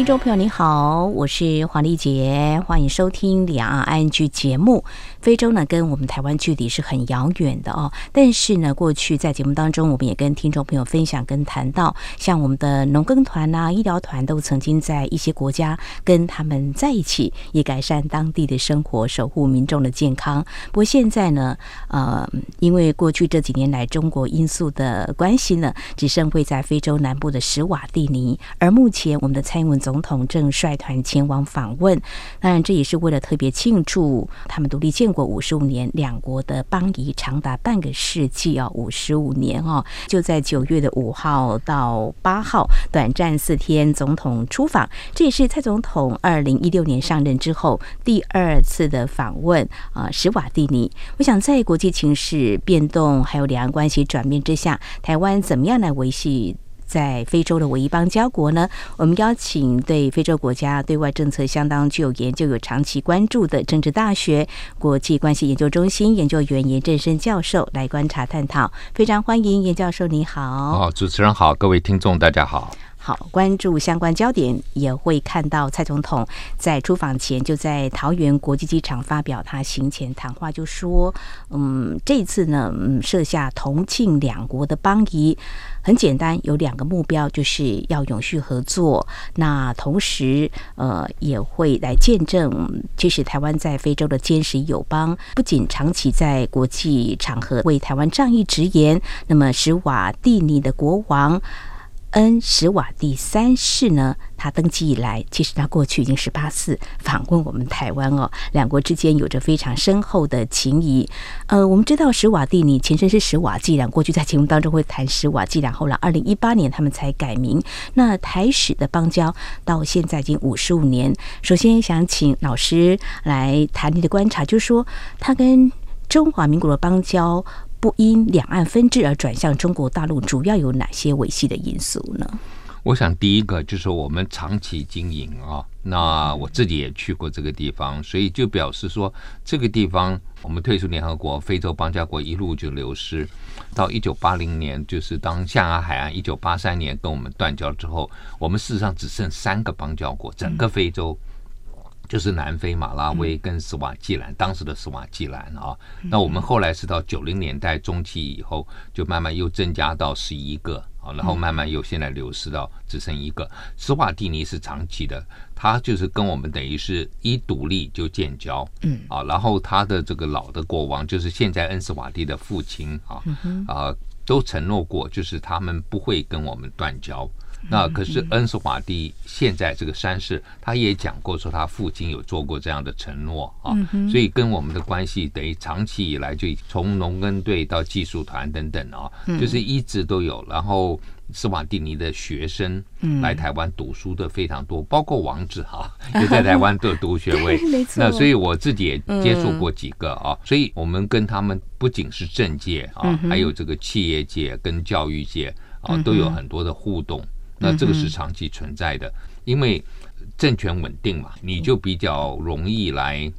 听众朋友，你好，我是黄丽杰，欢迎收听《两岸 ING》节目。非洲呢，跟我们台湾距离是很遥远的哦。但是呢，过去在节目当中，我们也跟听众朋友分享跟谈到，像我们的农耕团啊、医疗团，都曾经在一些国家跟他们在一起，也改善当地的生活，守护民众的健康。不过现在呢，呃，因为过去这几年来中国因素的关系呢，只剩会在非洲南部的史瓦蒂尼。而目前我们的蔡英文总总统正率团前往访问，当然这也是为了特别庆祝他们独立建。国五十五年，两国的邦谊长达半个世纪哦，五十五年哦，就在九月的五号到八号，短暂四天总统出访，这也是蔡总统二零一六年上任之后第二次的访问啊，史瓦蒂尼。我想在国际情势变动还有两岸关系转变之下，台湾怎么样来维系？在非洲的唯一邦交国呢，我们邀请对非洲国家对外政策相当具有研究、有长期关注的政治大学国际关系研究中心研究员严振声教授来观察探讨。非常欢迎严教授，你好。哦，主持人好，各位听众大家好。好，关注相关焦点，也会看到蔡总统在出访前就在桃园国际机场发表他行前谈话，就说：“嗯，这次呢，嗯，设下同庆两国的邦谊，很简单，有两个目标，就是要永续合作。那同时，呃，也会来见证，其实台湾在非洲的坚实友邦，不仅长期在国际场合为台湾仗义直言，那么史瓦蒂尼的国王。”恩史瓦蒂三世呢，他登基以来，其实他过去已经十八次访问我们台湾哦，两国之间有着非常深厚的情谊。呃，我们知道史瓦蒂尼前身是史瓦济兰，过去在节目当中会谈史瓦济然，后来二零一八年他们才改名。那台史的邦交到现在已经五十五年。首先想请老师来谈你的观察，就是说他跟中华民国的邦交。不因两岸分治而转向中国大陆，主要有哪些维系的因素呢？我想第一个就是我们长期经营啊，那我自己也去过这个地方，所以就表示说这个地方我们退出联合国，非洲邦交国一路就流失，到一九八零年，就是当象牙海岸一九八三年跟我们断交之后，我们事实上只剩三个邦交国，整个非洲。就是南非、马拉维跟斯瓦季兰，当时的斯瓦季兰啊。那我们后来是到九零年代中期以后，就慢慢又增加到十一个啊，然后慢慢又现在流失到只剩一个。斯瓦蒂尼是长期的，他就是跟我们等于是一独立就建交，嗯啊，然后他的这个老的国王就是现在恩斯瓦蒂的父亲啊啊，都承诺过，就是他们不会跟我们断交。那可是恩斯瓦蒂现在这个三世，他也讲过说他父亲有做过这样的承诺啊，所以跟我们的关系等于长期以来就从农耕队到技术团等等啊，就是一直都有。然后斯瓦蒂尼的学生来台湾读书的非常多，包括王子哈也在台湾都读学位。那所以我自己也接触过几个啊，所以我们跟他们不仅是政界啊，还有这个企业界跟教育界啊都有很多的互动。那这个是长期存在的，因为政权稳定嘛，你就比较容易来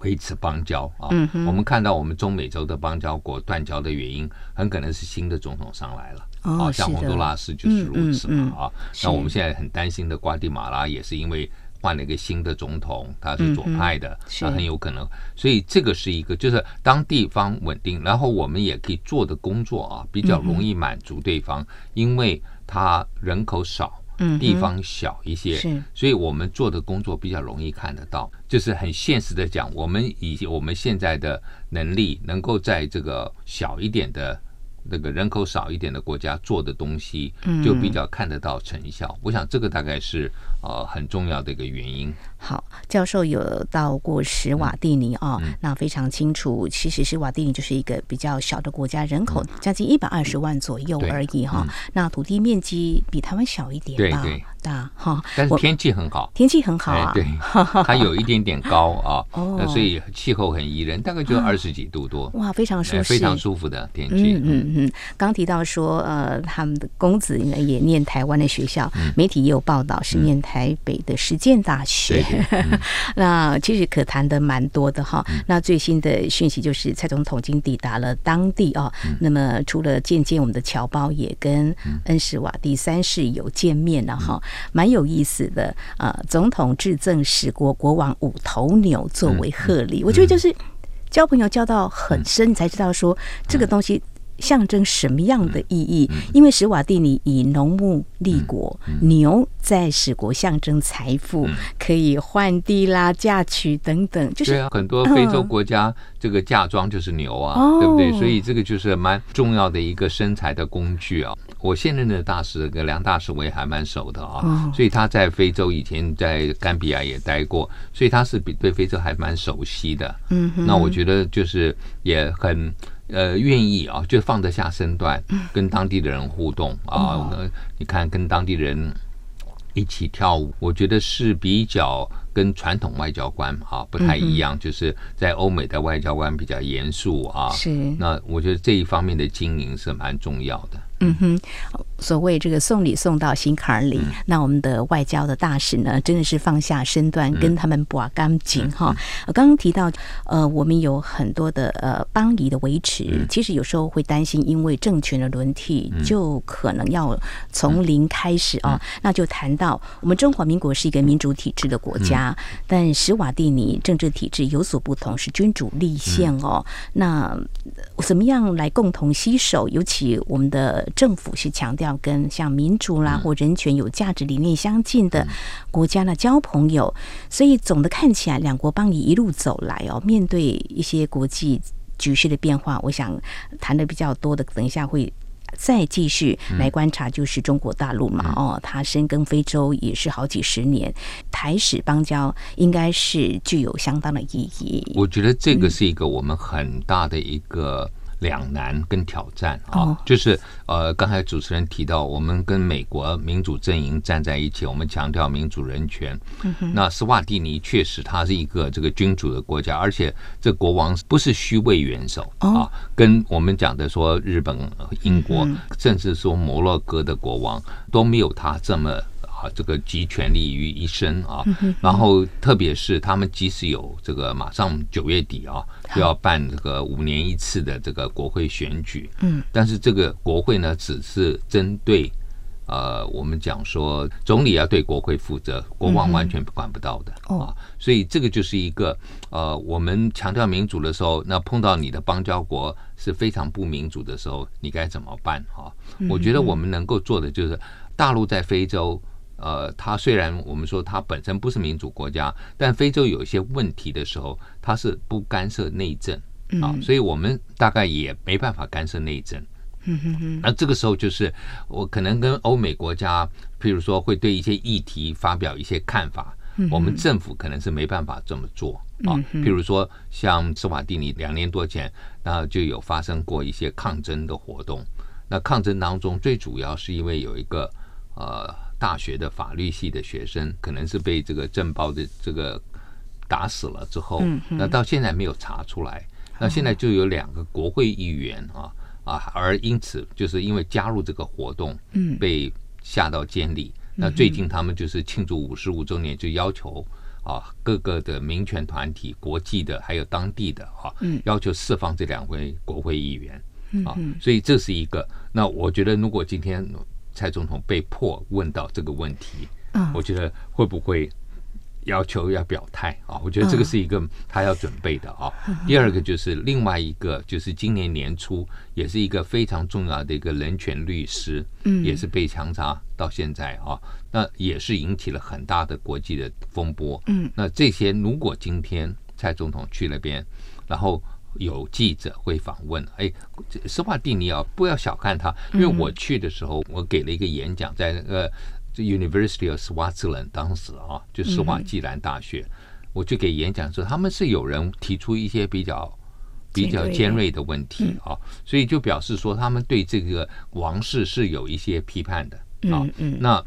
维持邦交啊。我们看到我们中美洲的邦交国断交的原因，很可能是新的总统上来了啊，像洪都拉斯就是如此嘛啊。那我们现在很担心的瓜地马拉也是因为换了一个新的总统，他是左派的，那很有可能。所以这个是一个，就是当地方稳定，然后我们也可以做的工作啊，比较容易满足对方，因为。他人口少，地方小一些，嗯、所以我们做的工作比较容易看得到。就是很现实的讲，我们以我们现在的能力，能够在这个小一点的。那个人口少一点的国家做的东西，就比较看得到成效。嗯、我想这个大概是呃很重要的一个原因。好，教授有到过史瓦蒂尼啊，嗯、那非常清楚。其实史瓦蒂尼就是一个比较小的国家，人口将近一百二十万左右而已哈。嗯、那土地面积比台湾小一点吧？大哈，但是天气很好，天气很好啊，对，它有一点点高啊，哦，所以气候很宜人，大概就二十几度多，哇，非常舒适，非常舒服的天气。嗯嗯。嗯，刚提到说，呃，他们的公子呢也念台湾的学校，媒体也有报道是念台北的实践大学。那其实可谈的蛮多的哈。那最新的讯息就是蔡总统已经抵达了当地啊，那么除了见见我们的侨胞，也跟恩施瓦蒂三世有见面了哈，蛮有意思的。呃，总统致赠史国国王五头牛作为贺礼，我觉得就是交朋友交到很深，你才知道说这个东西。象征什么样的意义？因为史瓦蒂尼以农牧立国，牛在史国象征财富，可以换地啦、嫁娶等等。就是对啊，很多非洲国家这个嫁妆就是牛啊，对不对？所以这个就是蛮重要的一个生财的工具啊。我现任的大使，个梁大使，我也还蛮熟的啊。所以他在非洲以前在甘比亚也待过，所以他是比对非洲还蛮熟悉的。嗯，那我觉得就是也很。呃，愿意啊，就放得下身段，跟当地的人互动啊。你看，跟当地人一起跳舞，我觉得是比较跟传统外交官啊不太一样。就是在欧美的外交官比较严肃啊。是。那我觉得这一方面的经营是蛮重要的。嗯哼，所谓这个送礼送到心坎里，嗯、那我们的外交的大使呢，真的是放下身段，跟他们把干净哈。我刚刚提到，呃，我们有很多的呃邦谊的维持，嗯、其实有时候会担心，因为政权的轮替，就可能要从零开始啊。那就谈到我们中华民国是一个民主体制的国家，嗯、但史瓦蒂尼政治体制有所不同，是君主立宪哦。嗯、那怎么样来共同携手？尤其我们的。政府是强调跟像民主啦或人权有价值理念相近的国家呢交朋友，所以总的看起来，两国邦谊一路走来哦，面对一些国际局势的变化，我想谈的比较多的，等一下会再继续来观察，就是中国大陆嘛哦，它深耕非洲也是好几十年，台史邦交应该是具有相当的意义。我觉得这个是一个我们很大的一个。两难跟挑战啊，就是呃，刚才主持人提到，我们跟美国民主阵营站在一起，我们强调民主人权。那斯瓦蒂尼确实，它是一个这个君主的国家，而且这国王不是虚位元首啊，跟我们讲的说日本、英国，甚至说摩洛哥的国王都没有他这么。啊，这个集权力于一身啊，然后特别是他们即使有这个马上九月底啊就要办这个五年一次的这个国会选举，嗯，但是这个国会呢只是针对呃我们讲说总理要对国会负责，国王完全管不到的啊，所以这个就是一个呃我们强调民主的时候，那碰到你的邦交国是非常不民主的时候，你该怎么办哈？我觉得我们能够做的就是大陆在非洲。呃，它虽然我们说它本身不是民主国家，但非洲有一些问题的时候，它是不干涉内政啊，所以我们大概也没办法干涉内政。嗯哼哼。那这个时候就是我可能跟欧美国家，譬如说会对一些议题发表一些看法，我们政府可能是没办法这么做啊。譬如说像斯瓦蒂尼两年多前，那就有发生过一些抗争的活动。那抗争当中，最主要是因为有一个呃。大学的法律系的学生可能是被这个政报的这个打死了之后，那到现在没有查出来。那现在就有两个国会议员啊啊，而因此就是因为加入这个活动，嗯被下到监里。那最近他们就是庆祝五十五周年，就要求啊各个的民权团体、国际的还有当地的啊，要求释放这两位国会议员啊。所以这是一个。那我觉得如果今天。蔡总统被迫问到这个问题，我觉得会不会要求要表态啊？我觉得这个是一个他要准备的啊。第二个就是另外一个，就是今年年初也是一个非常重要的一个人权律师，也是被强杀到现在啊，那也是引起了很大的国际的风波。嗯，那这些如果今天蔡总统去那边，然后。有记者会访问，哎，斯瓦蒂尼啊，不要小看他，因为我去的时候，我给了一个演讲，在那个 University of Swaziland，当时啊，就斯瓦季兰大学，我就给演讲说，他们是有人提出一些比较比较尖锐的。问题啊，所以就表示说，他们对这个王室是有一些批判的啊，那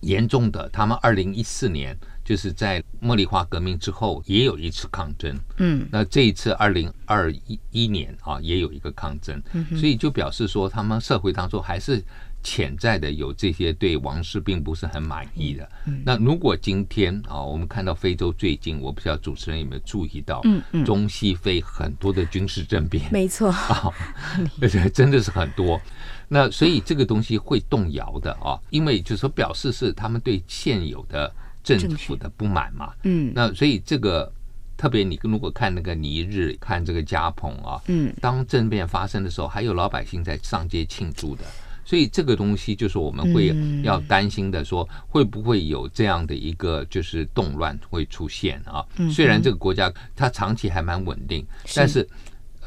严重的，他们二零一四年就是在茉莉花革命之后也有一次抗争，嗯，那这一次二零二一一年啊也有一个抗争，所以就表示说他们社会当中还是潜在的有这些对王室并不是很满意的。那如果今天啊我们看到非洲最近，我不知道主持人有没有注意到，嗯嗯，中西非很多的军事政变，没错啊，而且真的是很多。那所以这个东西会动摇的啊，因为就是说表示是他们对现有的政府的不满嘛。嗯，那所以这个特别你如果看那个尼日，看这个加蓬啊，嗯，当政变发生的时候，还有老百姓在上街庆祝的。所以这个东西就是我们会要担心的，说会不会有这样的一个就是动乱会出现啊？虽然这个国家它长期还蛮稳定，但是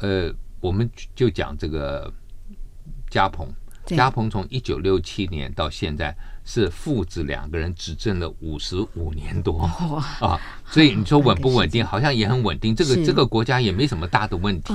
呃，我们就讲这个。加蓬，加蓬从一九六七年到现在是父子两个人执政了五十五年多啊，所以你说稳不稳定？好像也很稳定。这个这个国家也没什么大的问题。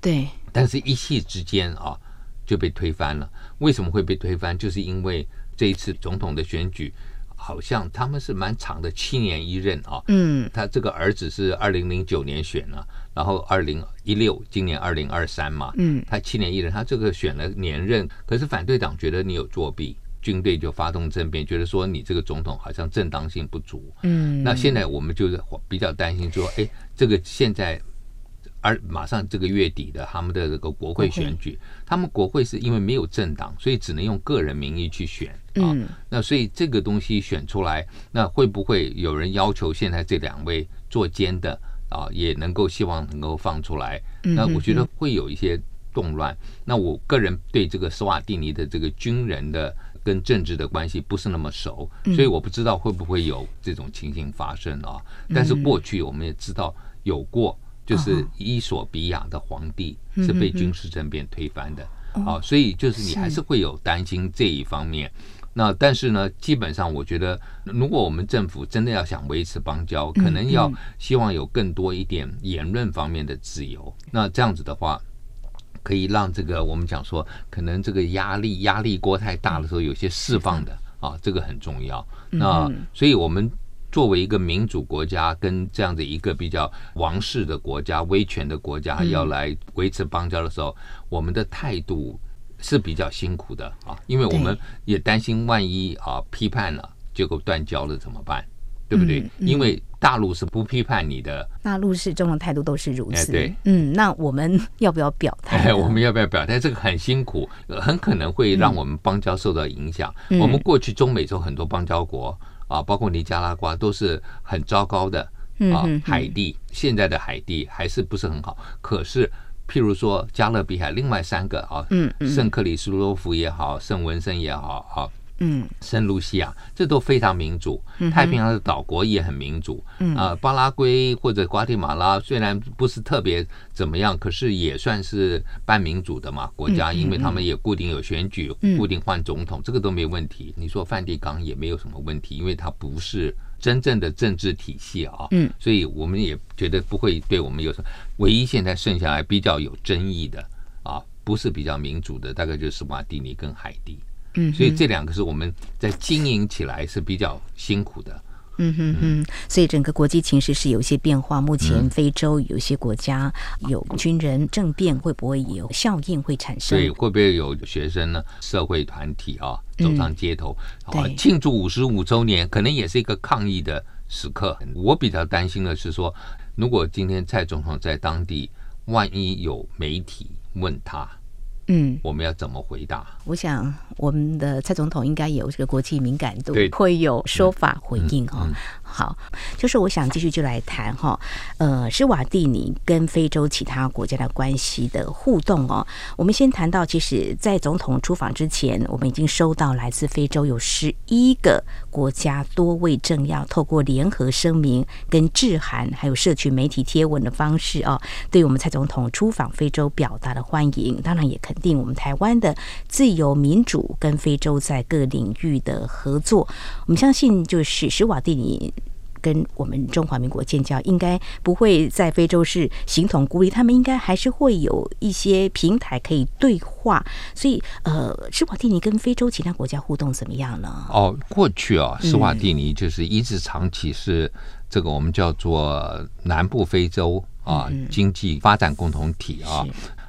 对。但是一夕之间啊，就被推翻了。为什么会被推翻？就是因为这一次总统的选举。好像他们是蛮长的，七年一任啊。嗯，他这个儿子是二零零九年选了，然后二零一六，今年二零二三嘛。嗯，他七年一任，他这个选了连任，可是反对党觉得你有作弊，军队就发动政变，觉得说你这个总统好像正当性不足。嗯，那现在我们就是比较担心说，哎，这个现在。而马上这个月底的他们的这个国会选举，他们国会是因为没有政党，所以只能用个人名义去选啊。那所以这个东西选出来，那会不会有人要求现在这两位坐监的啊，也能够希望能够放出来？那我觉得会有一些动乱。那我个人对这个斯瓦蒂尼的这个军人的跟政治的关系不是那么熟，所以我不知道会不会有这种情形发生啊。但是过去我们也知道有过。就是伊索比亚的皇帝是被军事政变推翻的，啊，所以就是你还是会有担心这一方面。那但是呢，基本上我觉得，如果我们政府真的要想维持邦交，可能要希望有更多一点言论方面的自由。那这样子的话，可以让这个我们讲说，可能这个压力压力锅太大的时候，有些释放的啊，这个很重要。那所以我们。作为一个民主国家，跟这样的一个比较王室的国家、威权的国家要来维持邦交的时候，我们的态度是比较辛苦的啊，因为我们也担心万一啊批判了，结果断交了怎么办？对不对？因为大陆是不批判你的，大陆始终的态度都是如此。对，嗯，那我们要不要表态？我们要不要表态？这个很辛苦，很可能会让我们邦交受到影响。我们过去中美洲很多邦交国。啊，包括尼加拉瓜都是很糟糕的啊，海地现在的海地还是不是很好。可是，譬如说加勒比海另外三个啊，圣克里斯多夫也好，圣文森也好啊。嗯，圣露西亚这都非常民主，太平洋的岛国也很民主。嗯啊，巴拉圭或者瓜地马拉虽然不是特别怎么样，可是也算是半民主的嘛国家，因为他们也固定有选举，固定换总统，这个都没问题。你说梵蒂冈也没有什么问题，因为它不是真正的政治体系啊。嗯，所以我们也觉得不会对我们有什么。唯一现在剩下来比较有争议的啊，不是比较民主的，大概就是斯瓦蒂尼跟海地。嗯，所以这两个是我们在经营起来是比较辛苦的。嗯哼哼，所以整个国际情势是有一些变化。目前非洲有些国家有军人政变，会不会有效应会产生？对，会不会有学生呢？社会团体啊，走上街头啊，庆祝五十五周年，可能也是一个抗议的时刻。我比较担心的是说，如果今天蔡总统在当地，万一有媒体问他。嗯，我们要怎么回答？我想我们的蔡总统应该有这个国际敏感度，会有说法回应哦。好，就是我想继续就来谈哈，呃，施瓦蒂尼跟非洲其他国家的关系的互动哦。我们先谈到，其实，在总统出访之前，我们已经收到来自非洲有十一个国家多位政要透过联合声明、跟致函，还有社区媒体贴文的方式哦，对我们蔡总统出访非洲表达了欢迎。当然，也肯定我们台湾的自由民主跟非洲在各领域的合作。我们相信，就是施瓦蒂尼。跟我们中华民国建交，应该不会在非洲是形同孤立，他们应该还是会有一些平台可以对话。所以，呃，斯瓦蒂尼跟非洲其他国家互动怎么样呢？哦，过去啊，斯瓦蒂尼就是一直长期是这个我们叫做南部非洲啊经济发展共同体啊。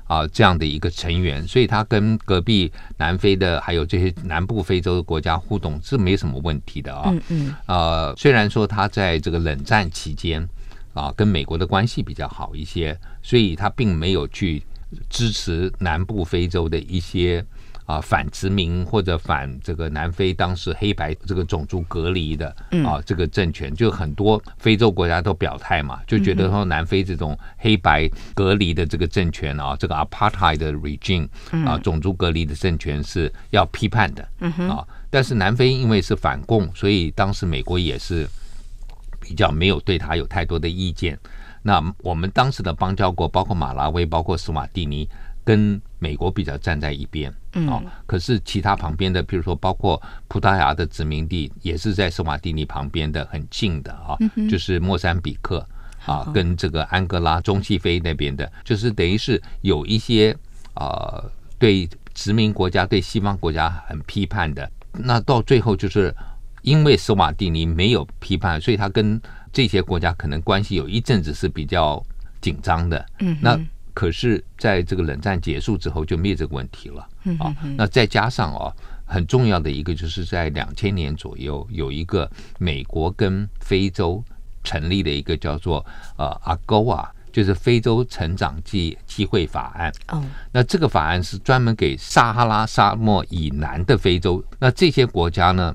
啊，这样的一个成员，所以他跟隔壁南非的还有这些南部非洲的国家互动是没什么问题的啊。嗯嗯。呃，虽然说他在这个冷战期间啊，跟美国的关系比较好一些，所以他并没有去支持南部非洲的一些。啊，反殖民或者反这个南非当时黑白这个种族隔离的啊，这个政权，就很多非洲国家都表态嘛，就觉得说南非这种黑白隔离的这个政权啊，这个 apartheid 的 regime 啊，种族隔离的政权是要批判的啊。但是南非因为是反共，所以当时美国也是比较没有对他有太多的意见。那我们当时的邦交国，包括马拉维，包括斯瓦蒂尼。跟美国比较站在一边，啊，可是其他旁边的，比如说包括葡萄牙的殖民地，也是在圣马蒂尼旁边的很近的啊，就是莫桑比克啊，跟这个安哥拉、中西非那边的，就是等于是有一些啊对殖民国家、对西方国家很批判的，那到最后就是因为斯瓦蒂尼没有批判，所以他跟这些国家可能关系有一阵子是比较紧张的，嗯，那。可是，在这个冷战结束之后，就没有这个问题了啊。那再加上哦，很重要的一个，就是在两千年左右，有一个美国跟非洲成立的一个叫做呃 AGOA，就是非洲成长机机会法案。哦，那这个法案是专门给撒哈拉沙漠以南的非洲。那这些国家呢，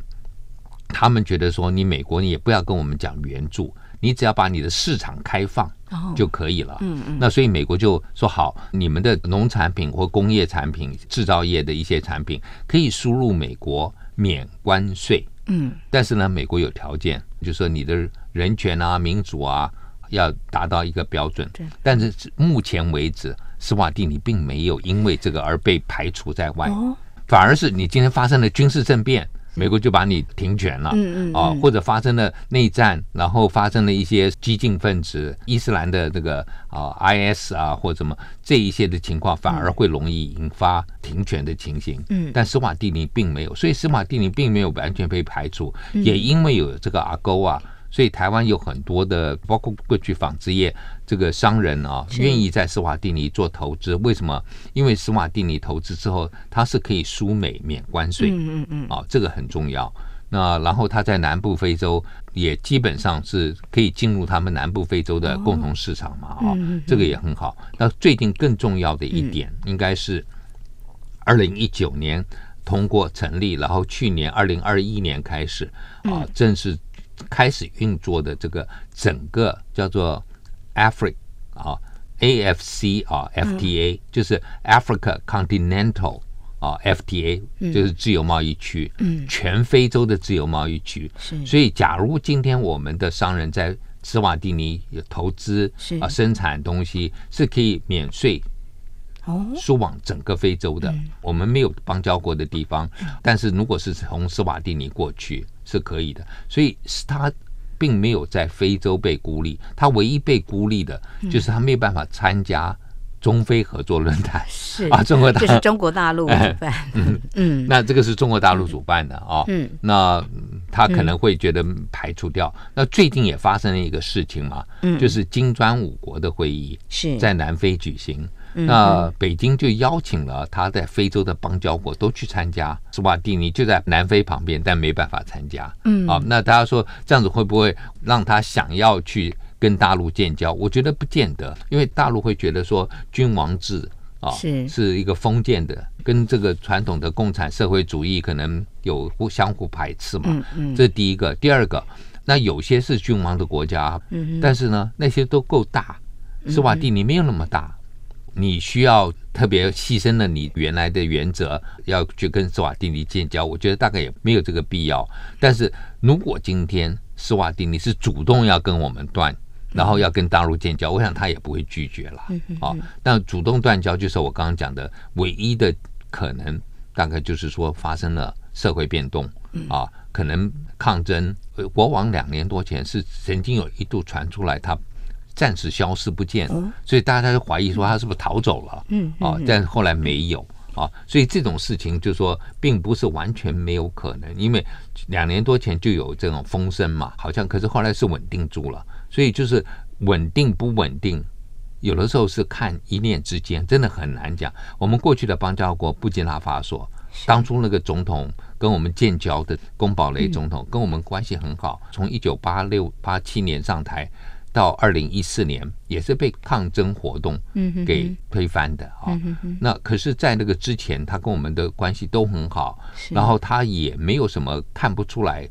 他们觉得说，你美国你也不要跟我们讲援助。你只要把你的市场开放就可以了。嗯嗯。那所以美国就说好，你们的农产品或工业产品、制造业的一些产品可以输入美国免关税。嗯。但是呢，美国有条件，就是说你的人权啊、民主啊要达到一个标准。对。但是目前为止，斯瓦蒂尼并没有因为这个而被排除在外，反而是你今天发生了军事政变。美国就把你停权了，嗯嗯啊，或者发生了内战，然后发生了一些激进分子、伊斯兰的这个啊 IS 啊或者什么这一些的情况，反而会容易引发停权的情形。嗯，但斯瓦蒂尼并没有，所以斯瓦蒂尼并没有完全被排除，也因为有这个 AGOA。所以台湾有很多的，包括过去纺织业这个商人啊，愿意在斯瓦蒂尼做投资。为什么？因为斯瓦蒂尼投资之后，它是可以输美免关税。嗯嗯嗯。啊，这个很重要。那然后他在南部非洲也基本上是可以进入他们南部非洲的共同市场嘛。啊，这个也很好。那最近更重要的一点，应该是二零一九年通过成立，然后去年二零二一年开始啊，正式。开始运作的这个整个叫做 Africa 啊，AFC 啊，FTA 就是 Africa Continental 啊，FTA 就是自由贸易区，嗯。全非洲的自由贸易区。所以，假如今天我们的商人在斯瓦蒂尼有投资啊，生产东西是可以免税。输往整个非洲的，我们没有邦交国的地方，但是如果是从斯瓦蒂尼过去是可以的，所以他并没有在非洲被孤立，他唯一被孤立的就是他没有办法参加中非合作论坛，是啊，中国大陆。这是中国大陆 主办，嗯。嗯，那这个是中国大陆主办的啊，嗯，那他可能会觉得排除掉。那最近也发生了一个事情嘛，嗯，就是金砖五国的会议是。在南非举行。那北京就邀请了他在非洲的邦交国都去参加，斯瓦蒂尼就在南非旁边，但没办法参加。嗯，啊，那大家说这样子会不会让他想要去跟大陆建交？我觉得不见得，因为大陆会觉得说君王制啊是是一个封建的，跟这个传统的共产社会主义可能有互相互排斥嘛。嗯嗯，这是第一个。第二个，那有些是君王的国家，嗯，但是呢，那些都够大，斯瓦蒂尼没有那么大。你需要特别牺牲了你原来的原则，要去跟斯瓦蒂尼建交，我觉得大概也没有这个必要。但是如果今天斯瓦蒂尼是主动要跟我们断，然后要跟大陆建交，我想他也不会拒绝了。啊，但主动断交就是我刚刚讲的唯一的可能，大概就是说发生了社会变动，啊，可能抗争。国王两年多前是曾经有一度传出来他暂时消失不见，所以大家就怀疑说他是不是逃走了？嗯啊，但是后来没有啊，所以这种事情就是说并不是完全没有可能，因为两年多前就有这种风声嘛，好像可是后来是稳定住了，所以就是稳定不稳定。有的时候是看一念之间，真的很难讲。我们过去的邦交国布基纳法索，当初那个总统跟我们建交的宫保雷总统，跟我们关系很好。从一九八六八七年上台到二零一四年，也是被抗争活动给推翻的啊。那可是，在那个之前，他跟我们的关系都很好，然后他也没有什么看不出来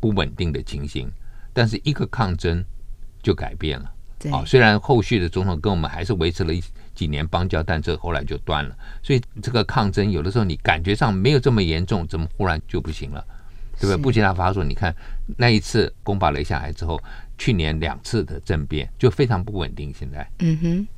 不稳定的情形。但是一个抗争就改变了。啊，虽然后续的总统跟我们还是维持了一几年邦交，但这后来就断了。所以这个抗争有的时候你感觉上没有这么严重，怎么忽然就不行了？对不对？布基纳法索，你看那一次攻巴雷下来之后，去年两次的政变就非常不稳定。现在，嗯哼。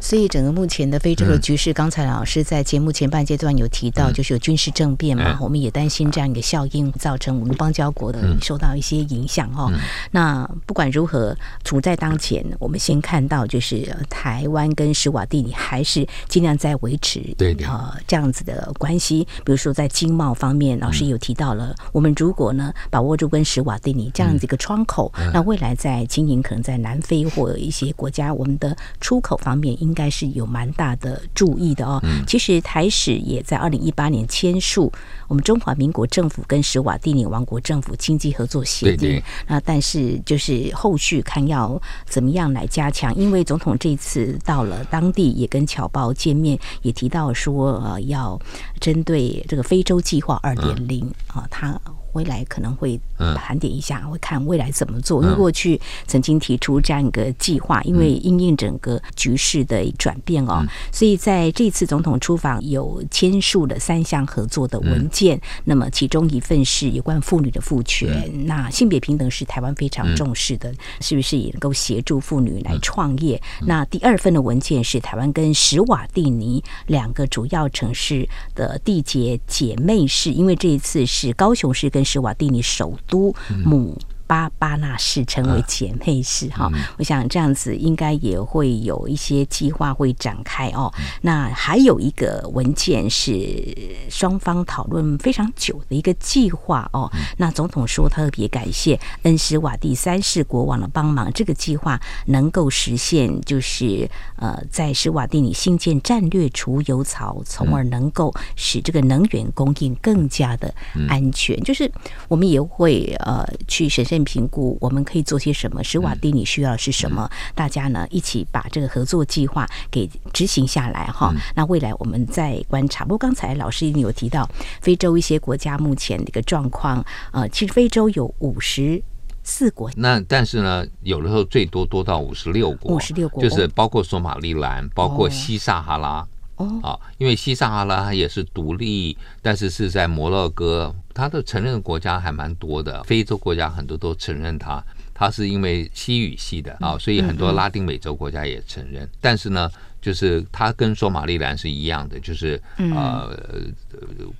所以，整个目前的非洲的局势，刚才老师在节目前半阶段有提到，就是有军事政变嘛，我们也担心这样一个效应造成我们邦交国的受到一些影响哦。那不管如何，处在当前，我们先看到就是台湾跟史瓦蒂尼还是尽量在维持对呃这样子的关系。比如说在经贸方面，老师有提到了，我们如果呢把握住跟史瓦蒂尼这样子一个窗口，那未来在经营可能在南非或一些国家，我们的出口方面。应该是有蛮大的注意的哦。其实台史也在二零一八年签署我们中华民国政府跟史瓦蒂尼王国政府经济合作协定。那但是就是后续看要怎么样来加强，因为总统这次到了当地也跟侨胞见面，也提到说呃要针对这个非洲计划二点零啊，他。未来可能会盘点一下，会看未来怎么做。因为过去曾经提出这样一个计划，因为因应整个局势的转变哦，所以在这次总统出访有签署了三项合作的文件。那么其中一份是有关妇女的赋权，那性别平等是台湾非常重视的，是不是也能够协助妇女来创业？那第二份的文件是台湾跟史瓦蒂尼两个主要城市的缔结姐妹市，因为这一次是高雄市跟史瓦蒂尼首都母巴巴纳市成为姐妹市哈，我想这样子应该也会有一些计划会展开哦。那还有一个文件是双方讨论非常久的一个计划哦。那总统说特别感谢恩施瓦蒂三世国王的帮忙，这个计划能够实现，就是呃在施瓦蒂里新建战略储油槽，从而能够使这个能源供应更加的安全。就是我们也会呃去审慎。评估我们可以做些什么？史瓦蒂尼需要的是什么？大家呢一起把这个合作计划给执行下来哈。那未来我们再观察。不过刚才老师已经有提到非洲一些国家目前的一个状况，呃，其实非洲有五十四国，那但是呢，有的时候最多多到五十六国，五十六国就是包括索马利兰，包括西撒哈拉。哦，啊，因为西撒哈拉也是独立，但是是在摩洛哥，它的承认的国家还蛮多的。非洲国家很多都承认它，它是因为西语系的啊，所以很多拉丁美洲国家也承认。但是呢，就是它跟索马利兰是一样的，就是呃，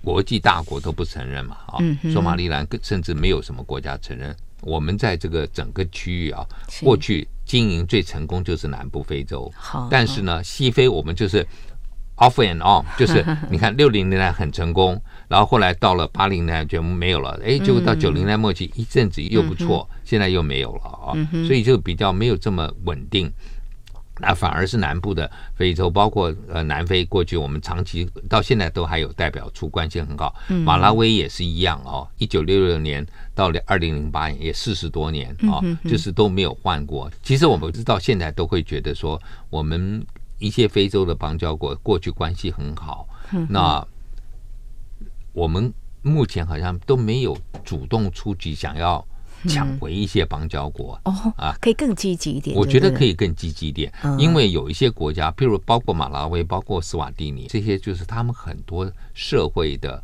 国际大国都不承认嘛啊。索马利兰更甚至没有什么国家承认。我们在这个整个区域啊，过去经营最成功就是南部非洲，但是呢，西非我们就是。Off and on，就是你看六零年代很成功，然后后来到了八零年代就没有了，哎，结果到九零年代末期一阵子又不错，现在又没有了啊，所以就比较没有这么稳定。那反而是南部的非洲，包括呃南非，过去我们长期到现在都还有代表处，关系很好。马拉维也是一样哦，一九六六年到二零零八年也四十多年啊，就是都没有换过。其实我们直到现在都会觉得说我们。一些非洲的邦交国过去关系很好，那我们目前好像都没有主动出击，想要抢回一些邦交国哦啊，可以更积极一点。我觉得可以更积极一点，因为有一些国家，譬如包括马拉维、包括斯瓦蒂尼这些，就是他们很多社会的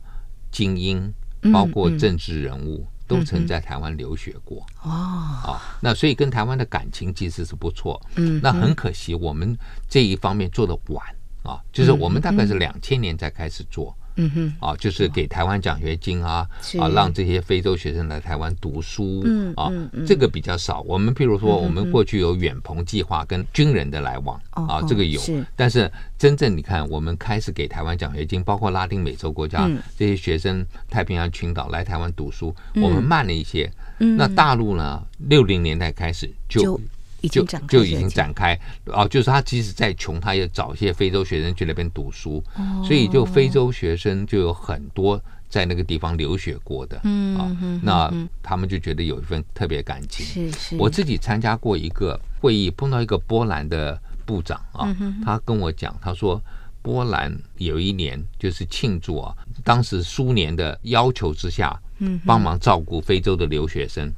精英，包括政治人物。都曾在台湾留学过哦，啊，那所以跟台湾的感情其实是不错。嗯，那很可惜，我们这一方面做的晚啊，就是我们大概是两千年才开始做嗯哼，啊，就是给台湾奖学金啊，啊，让这些非洲学生来台湾读书，嗯啊这个比较少。我们譬如说，嗯我们过去有远鹏计划跟军人的来往哦啊，这个有是。但是真正你看，我们开始给台湾奖学金，包括拉丁美洲国家嗯这些学生，太平洋群岛来台湾读书，嗯我们慢了一些。嗯那大陆呢？六零年代开始就就已就经展开就已经展开哦，就是他即使再穷，他也找一些非洲学生去那边读书，哦。所以就非洲学生就有很多在那个地方留学过的，嗯啊嗯，那他们就觉得有一份特别感情。是是，我自己参加过一个会议，碰到一个波兰的部长啊，他跟我讲，他说波兰有一年就是庆祝啊，当时苏联的要求之下，嗯帮忙照顾非洲的留学生。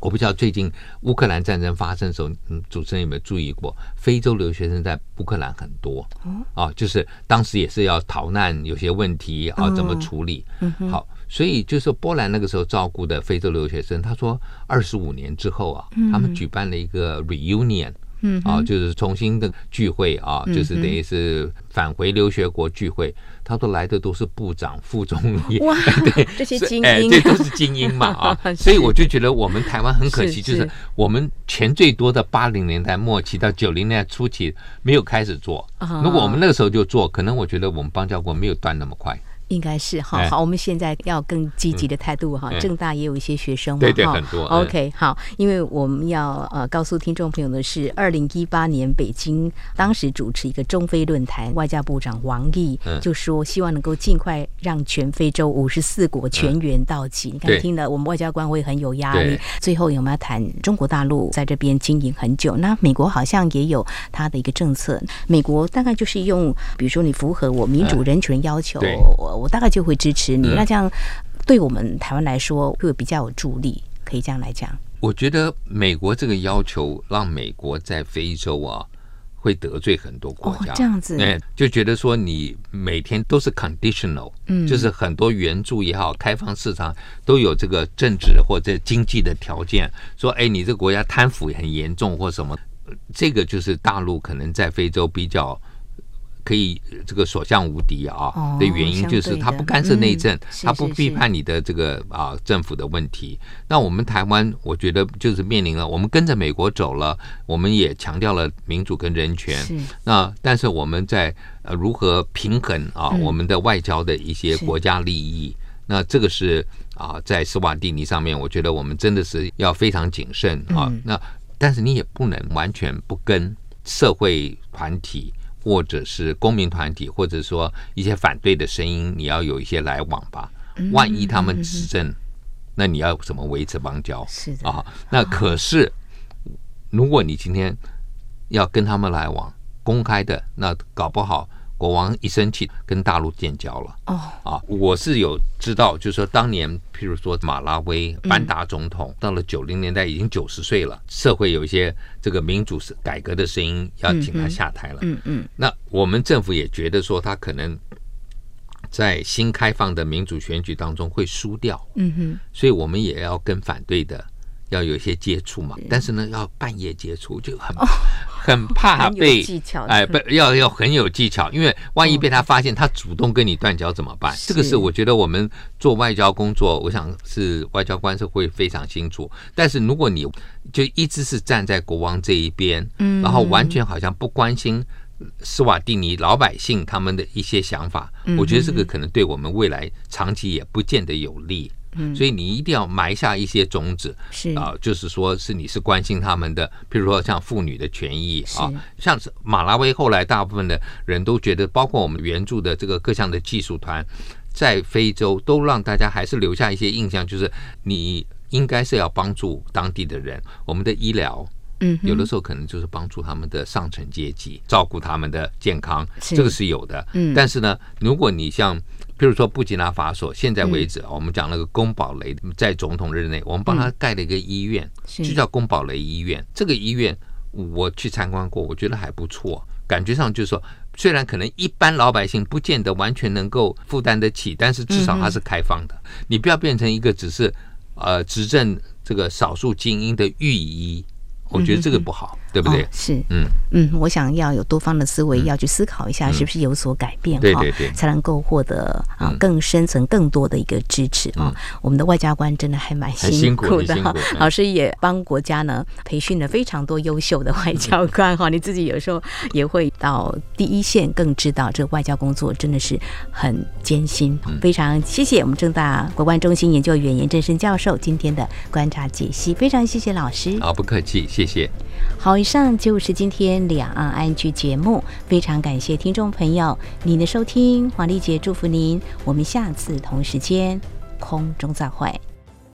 我不知道最近乌克兰战争发生的时候，嗯，主持人有没有注意过，非洲留学生在乌克兰很多啊，就是当时也是要逃难，有些问题啊，怎么处理？好，所以就是波兰那个时候照顾的非洲留学生，他说二十五年之后啊，他们举办了一个 reunion。嗯啊，就是重新的聚会啊，就是等于是返回留学国聚会。他说来的都是部长、副总理，哇，对，这些精哎，英，这都是精英嘛啊，所以我就觉得我们台湾很可惜，是就是我们钱最多的八零年代末期到九零年代初期没有开始做。如果我们那个时候就做，可能我觉得我们邦交国没有断那么快。应该是哈，哎好，我们现在要更积极的态度哈。嗯政大也有一些学生嘛，对对哈很多嗯 OK，好，因为我们要呃告诉听众朋友的是，二零一八年北京当时主持一个中非论坛，外交部长王毅嗯就说，希望能够尽快让全非洲五十四国全员到齐。你看，对听了我们外交官会很有压力。最后有没有谈中国大陆在这边经营很久？那美国好像也有他的一个政策，美国大概就是用，比如说你符合我民主人权要求，对我我大概就会支持你。嗯那这样对我们台湾来说会比较有助力，可以这样来讲。我觉得美国这个要求让美国在非洲啊会得罪很多国家，哦这样子哎，就觉得说你每天都是 conditional，嗯就是很多援助也好，开放市场都有这个政治或者经济的条件，说哎，你这个国家贪腐很严重或什么，这个就是大陆可能在非洲比较。可以这个所向无敌啊哦的原因就是他不干涉内政嗯，他不批判你的这个啊政府的问题。那我们台湾，我觉得就是面临了，我们跟着美国走了，我们也强调了民主跟人权。那但是我们在呃如何平衡啊嗯我们的外交的一些国家利益？那这个是啊在斯瓦蒂尼上面，我觉得我们真的是要非常谨慎啊嗯。那但是你也不能完全不跟社会团体。或者是公民团体，或者说一些反对的声音，你要有一些来往吧。万一他们执政，那你要怎么维持邦交？是的啊，那可是如果你今天要跟他们来往，公开的，那搞不好国王一生气，跟大陆建交了。哦，啊，我是有知道，就是说当年，譬如说马拉维班达总统，到了九零年代已经九十岁了，社会有一些这个民主改革的声音，要请他下台了。嗯嗯，那我们政府也觉得说，他可能在新开放的民主选举当中会输掉。嗯哼，所以我们也要跟反对的要有一些接触嘛。但是呢，要半夜接触就很很怕被技巧哎，不要要很有技巧，因为万一被他发现，他主动跟你断交怎么办？这个是我觉得我们做外交工作，我想是外交官是会非常清楚。但是如果你就一直是站在国王这一边，嗯然后完全好像不关心。斯瓦蒂尼老百姓他们的一些想法，我觉得这个可能对我们未来长期也不见得有利。嗯，所以你一定要埋下一些种子，是。啊，就是说是你是关心他们的，譬如说像妇女的权益啊，像是马拉维后来大部分的人都觉得，包括我们援助的这个各项的技术团，在非洲都让大家还是留下一些印象，就是你应该是要帮助当地的人，我们的医疗。嗯，有的时候可能就是帮助他们的上层阶级，照顾他们的健康，这个是有的。嗯，但是呢，如果你像，比如说布吉纳法索，现在为止，我们讲那个宫保雷，在总统任内，我们帮他盖了一个医院，就叫宫保雷医院。这个医院我去参观过，我觉得还不错，感觉上就是说，虽然可能一般老百姓不见得完全能够负担得起，但是至少它是开放的。你不要变成一个只是呃执政这个少数精英的御医。我觉得这个不好，对不对？哦、是，嗯嗯，我想要有多方的思维，要去思考一下，是不是有所改变，对对对，才能够获得啊更深层、更多的一个支持啊。我们的外交官真的还蛮辛苦的哈，老师也帮国家呢培训了非常多优秀的外交官哈。你自己有时候也会到第一线，更知道这个外交工作真的是很艰辛。非常谢谢我们正大国关中心研究员严振声教授今天的观察解析，非常谢谢老师。好，不客气，谢谢。好，以上就是今天两岸安居节目，非常感谢听众朋友您的收听，黄丽杰祝福您，我们下次同时间空中再会。